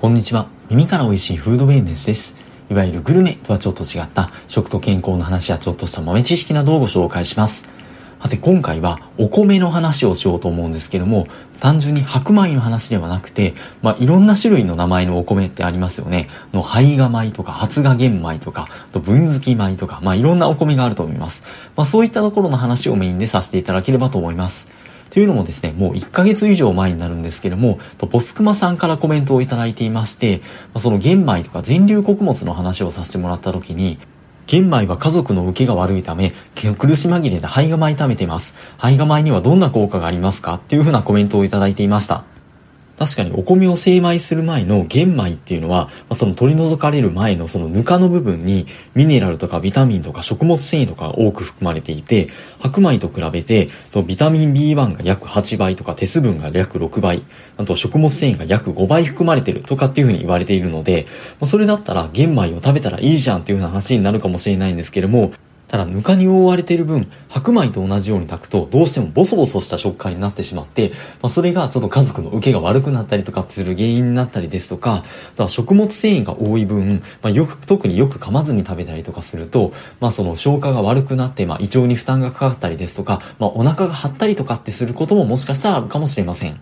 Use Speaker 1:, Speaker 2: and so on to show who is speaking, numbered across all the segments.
Speaker 1: こんにちは。耳から美味しいフードウェルネスです。いわゆるグルメとはちょっと違った食と健康の話やちょっとした豆知識などをご紹介します。さて今回はお米の話をしようと思うんですけども、単純に白米の話ではなくて、まあ、いろんな種類の名前のお米ってありますよね。の、胚芽米とか、発芽玄米とか、と、分付米とか、まあ、いろんなお米があると思います。まあ、そういったところの話をメインでさせていただければと思います。というのもですね、もう1ヶ月以上前になるんですけども、とボスクマさんからコメントをいただいていまして、その玄米とか全粒穀物の話をさせてもらった時に、玄米は家族の受けが悪いため、苦し紛れで胚芽米食べてます。胚芽米にはどんな効果がありますか？っていうふうなコメントをいただいていました。確かにお米を精米する前の玄米っていうのは、まあ、その取り除かれる前のそのぬかの部分にミネラルとかビタミンとか食物繊維とかが多く含まれていて、白米と比べて、ビタミン B1 が約8倍とか鉄分が約6倍、あと食物繊維が約5倍含まれてるとかっていうふうに言われているので、まあ、それだったら玄米を食べたらいいじゃんっていうような話になるかもしれないんですけども、ただ、ぬかに覆われている分、白米と同じように炊くと、どうしてもボソボソした食感になってしまって、まあ、それがちょっと家族の受けが悪くなったりとかする原因になったりですとか、あとは食物繊維が多い分、まあ、よく、特によく噛まずに食べたりとかすると、まあ、その消化が悪くなって、まあ、胃腸に負担がかかったりですとか、まあ、お腹が張ったりとかってすることももしかしたらあるかもしれません。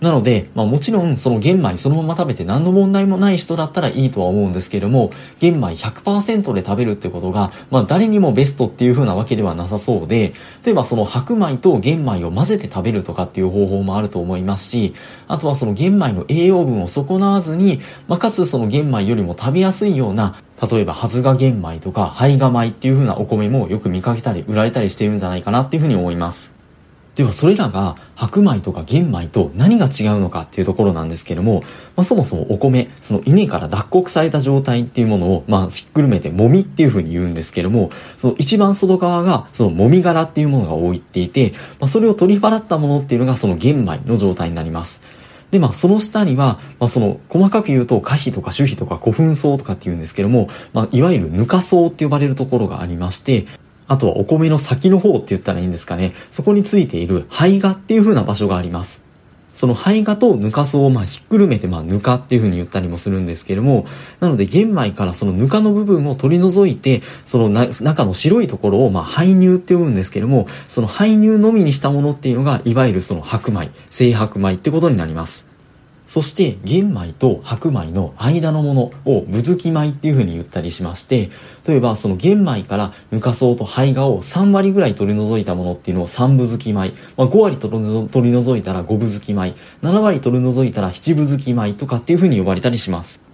Speaker 1: なので、まあもちろんその玄米そのまま食べて何の問題もない人だったらいいとは思うんですけれども、玄米100%で食べるってことが、まあ誰にもベストっていう風なわけではなさそうで、例えばその白米と玄米を混ぜて食べるとかっていう方法もあると思いますし、あとはその玄米の栄養分を損なわずに、まあかつその玄米よりも食べやすいような、例えば、発芽玄米とか、胚芽米っていう風なお米もよく見かけたり、売られたりしているんじゃないかなっていう風に思います。ではそれらが白米とか玄米と何が違うのかっていうところなんですけども、まあ、そもそもお米、その稲から脱穀された状態っていうものを、まあ、ひっくるめてもみっていう風に言うんですけども、その一番外側がそのもみ殻っていうものが置いていて、まあ、それを取り払ったものっていうのがその玄米の状態になります。で、まあ、その下には、まあ、その、細かく言うと、可否とか種皮とか古墳層とかって言うんですけども、まあ、いわゆるぬか層って呼ばれるところがありまして、あとはお米の先の方って言ったらいいんですかね。そこについている胚芽っていう風な場所があります。その胚芽とぬか層をまひっくるめてまぬかっていう風に言ったりもするんですけれども、なので玄米からそのぬかの部分を取り除いて、その中の白いところをま胚乳って呼ぶんですけれども、その胚乳のみにしたものっていうのが、いわゆるその白米、正白米ってことになります。そして玄米と白米の間のものをぶずき米っていう風に言ったりしまして、例えばその玄米からぬかそうと胚芽を3割ぐらい取り除いたものっていうのを3ぶずき米、まあ、5割取り除いたら5ぶずき米、7割取り除いたら7ぶずき米とかっていう風に呼ばれたりします。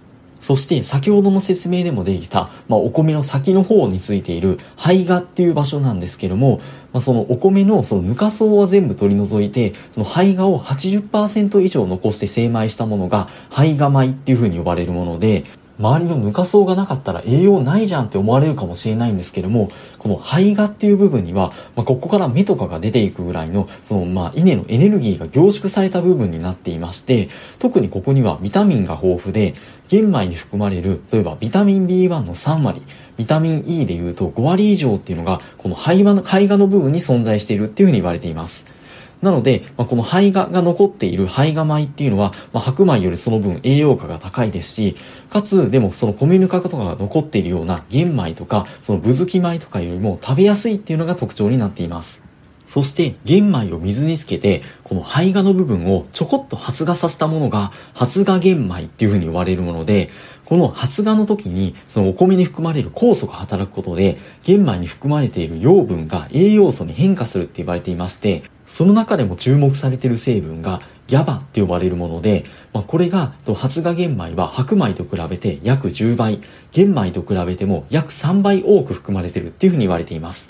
Speaker 1: そして先ほどの説明でもできた、まあ、お米の先の方についている胚芽っていう場所なんですけども、まあ、そのお米のそのぬか層は全部取り除いて、その胚芽を80%以上残して精米したものが胚芽米っていう風に呼ばれるもので、周りのぬか層がなかったら栄養ないじゃんって思われるかもしれないんですけども、この胚芽っていう部分には、まあ、ここから芽とかが出ていくぐらいの、そのまあ稲のエネルギーが凝縮された部分になっていまして、特にここにはビタミンが豊富で、玄米に含まれる、例えばビタミン B1 の3割、ビタミン E で言うと5割以上っていうのが、この胚芽の胚芽の部分に存在しているっていうふうに言われています。なので、まあ、この胚芽が残っている胚芽米っていうのは、まあ、白米よりその分栄養価が高いですし、かつ、でもその米ぬかとかが残っているような玄米とか、そのぶずき米とかよりも食べやすいっていうのが特徴になっています。そして玄米を水につけて、この胚芽の部分をちょこっと発芽させたものが発芽玄米っていう風に言われるもので、この発芽の時にそのお米に含まれる酵素が働くことで、玄米に含まれている養分が栄養素に変化するって言われていまして、その中でも注目されている成分が GABA って呼ばれるもので、まあ、これが発芽玄米は白米と比べて約10倍、玄米と比べても約3倍多く含まれているっていうふうに言われています。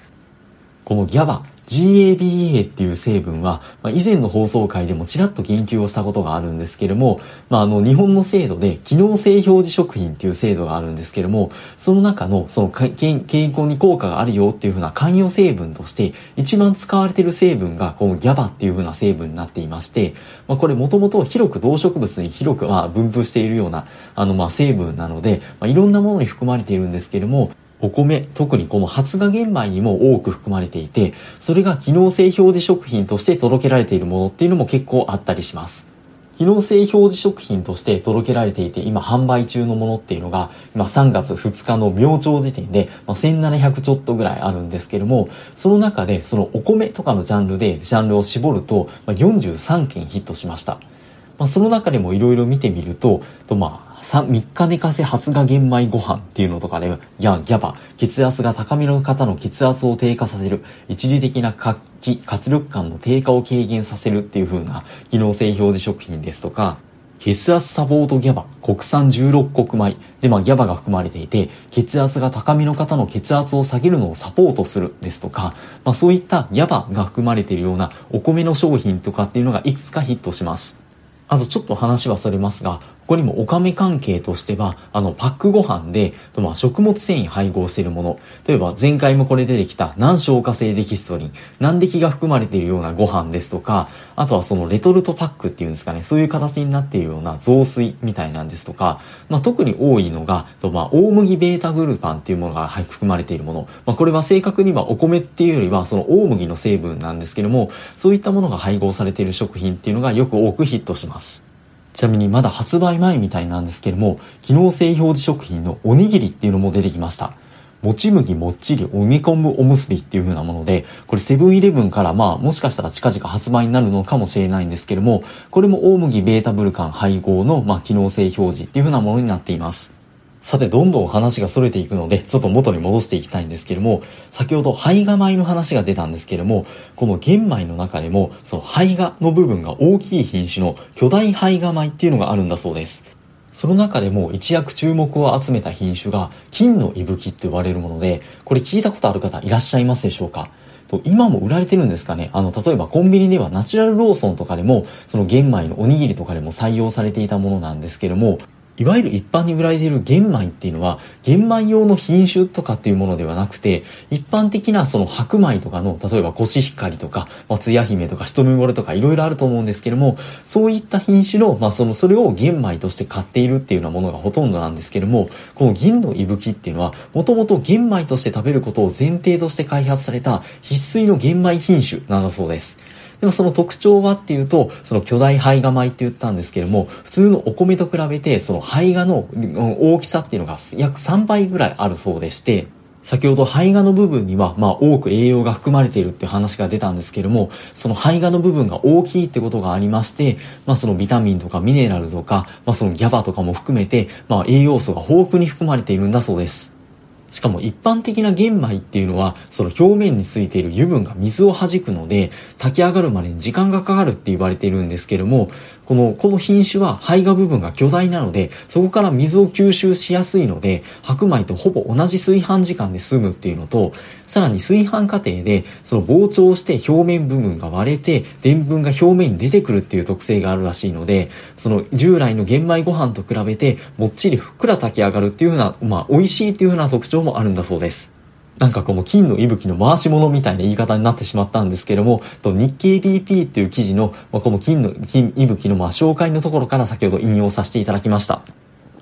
Speaker 1: この GABA、GABA っていう成分は、まあ、以前の放送回でもちらっと言及をしたことがあるんですけれども、まあ、あの、日本の制度で機能性表示食品っていう制度があるんですけれども、その中の、その健康に効果があるよっていうふうな関与成分として、一番使われてる成分が、この GABA っていうふうな成分になっていまして、まあ、これもともと広く動植物に広く、まあ、分布しているような、あの、まあ、成分なので、まあ、いろんなものに含まれているんですけれども、お米、特にこの発芽玄米にも多く含まれていて、それが機能性表示食品として届けられているものっていうのも結構あったりします。機能性表示食品として届けられていて今販売中のものっていうのが今3月2日の明朝時点で、まあ、1700ちょっとぐらいあるんですけどもその中でそのお米とかのジャンルでジャンルを絞ると、まあ、43件ヒットしました。まあ、その中でもいろいろ見てみると、とまあ、3, 3日寝かせ発芽玄米ご飯っていうのとかで、や、ギャバ、血圧が高めの方の血圧を低下させる、一時的な活気、活力感の低下を軽減させるっていう風な機能性表示食品ですとか、血圧サポートギャバ、国産16穀米。で、まあ、ギャバが含まれていて、血圧が高めの方の血圧を下げるのをサポートするですとか、まあ、そういったギャバが含まれているようなお米の商品とかっていうのがいくつかヒットします。あとちょっと話はそれますが、ここにもおかめ関係としては、あの、パックご飯で、まあ、食物繊維配合しているもの。例えば、前回もこれ出てきた難消化性デキストリン、難敵が含まれているようなご飯ですとか、あとはそのレトルトパックっていうんですかね、そういう形になっているような雑炊みたいなんですとか、まあ、特に多いのが、まあ、大麦ベータグルパンっていうものが含まれているもの。まあ、これは正確にはお米っていうよりは、その大麦の成分なんですけども、そういったものが配合されている食品っていうのがよく多くヒットします。ちなみにまだ発売前みたいなんですけども、機能性表示食品のおにぎりっていうのも出てきました。もち麦もっちりおみこむおむすびっていう風なもので、これセブンイレブンからまあもしかしたら近々発売になるのかもしれないんですけども、これも大麦ベータブルカン配合のまあ機能性表示っていう風なものになっています。さて、どんどん話が逸れていくので、ちょっと元に戻していきたいんですけれども、先ほど胚芽米の話が出たんですけれども、この玄米の中でも、その胚芽の部分が大きい品種の巨大胚芽米っていうのがあるんだそうです。その中でも一躍注目を集めた品種が、金の息吹って言われるもので、これ聞いたことある方いらっしゃいますでしょうか？と今も売られてるんですかね？あの、例えばコンビニではナチュラルローソンとかでも、その玄米のおにぎりとかでも採用されていたものなんですけども、いわゆる一般に売られている玄米っていうのは、玄米用の品種とかっていうものではなくて、一般的なその白米とかの、例えばコシヒカリとか、松屋姫とか、一目惚れとかいろいろあると思うんですけども、そういった品種の、まあその、それを玄米として買っているっていうようなものがほとんどなんですけども、この銀の息吹っていうのは、もともと玄米として食べることを前提として開発された必須の玄米品種なんだそうです。でもその特徴はっていうと、その巨大胚芽米って言ったんですけども、普通のお米と比べて、その胚芽の大きさっていうのが約3倍ぐらいあるそうでして、先ほど胚芽の部分には、まあ多く栄養が含まれているっていう話が出たんですけども、その胚芽の部分が大きいってことがありまして、まあそのビタミンとかミネラルとか、まあそのギャバとかも含めて、まあ栄養素が豊富に含まれているんだそうです。しかも一般的な玄米っていうのは、その表面についている油分が水を弾くので、炊き上がるまでに時間がかかるって言われているんですけども、この、この品種は胚芽部分が巨大なので、そこから水を吸収しやすいので、白米とほぼ同じ炊飯時間で済むっていうのと、さらに炊飯過程で、その膨張して表面部分が割れて、でんぷんが表面に出てくるっていう特性があるらしいので、その従来の玄米ご飯と比べて、もっちりふっくら炊き上がるっていうような、まあ、美味しいっていうような特徴もあるんだそうです。なんかこの金の息吹の回し物みたいな言い方になってしまったんですけども、と日経 BP っていう記事の、まこの金の、金息吹のまあ紹介のところから先ほど引用させていただきました。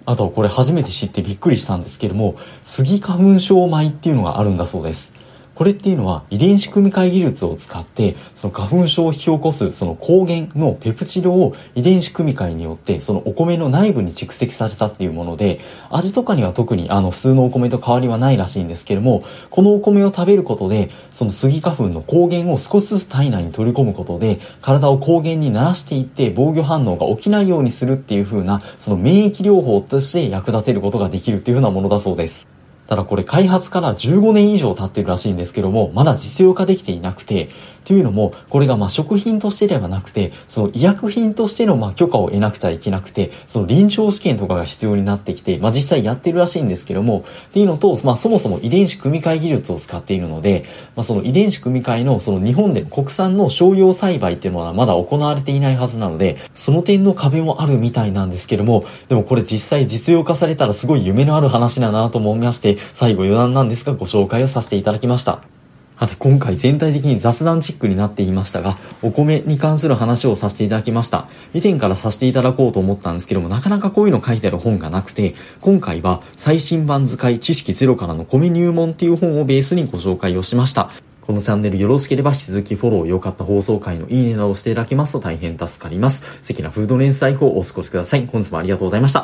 Speaker 1: あとこれ初めて知ってびっくりしたんですけども、スギ花粉症米っていうのがあるんだそうです。これっていうのは遺伝子組み換え技術を使って、その花粉症を引き起こすその抗原のペプチドを遺伝子組み換えによって、そのお米の内部に蓄積されたっていうもので、味とかには特にあの普通のお米と変わりはないらしいんですけども、このお米を食べることで、そのスギ花粉の抗原を少しずつ体内に取り込むことで、体を抗原に慣らしていって防御反応が起きないようにするっていう風な、その免疫療法として役立てることができるっていう風なものだそうです。ただこれ開発から15年以上経ってるらしいんですけども、まだ実用化できていなくて、っていうのも、これがまあ食品としてではなくて、その医薬品としてのまあ許可を得なくちゃいけなくて、その臨床試験とかが必要になってきて、まあ実際やってるらしいんですけども、っていうのと、まあそもそも遺伝子組み換え技術を使っているので、まあその遺伝子組み換えのその日本で国産の商用栽培っていうのはまだ行われていないはずなので、その点の壁もあるみたいなんですけども、でもこれ実際実用化されたらすごい夢のある話だなと思いまして、最後余談なんですがご紹介をさせていただきました。さて今回全体的に雑談チックになっていましたが、お米に関する話をさせていただきました。以前からさせていただこうと思ったんですけども、なかなかこういうの書いてある本がなくて、今回は最新版使い知識ゼロからの米入門っていう本をベースにご紹介をしました。このチャンネルよろしければ引き続きフォロー、良かった放送回のいいねなどをしていただけますと大変助かります。素敵なフード連載法をお過ごしください。本日もありがとうございました。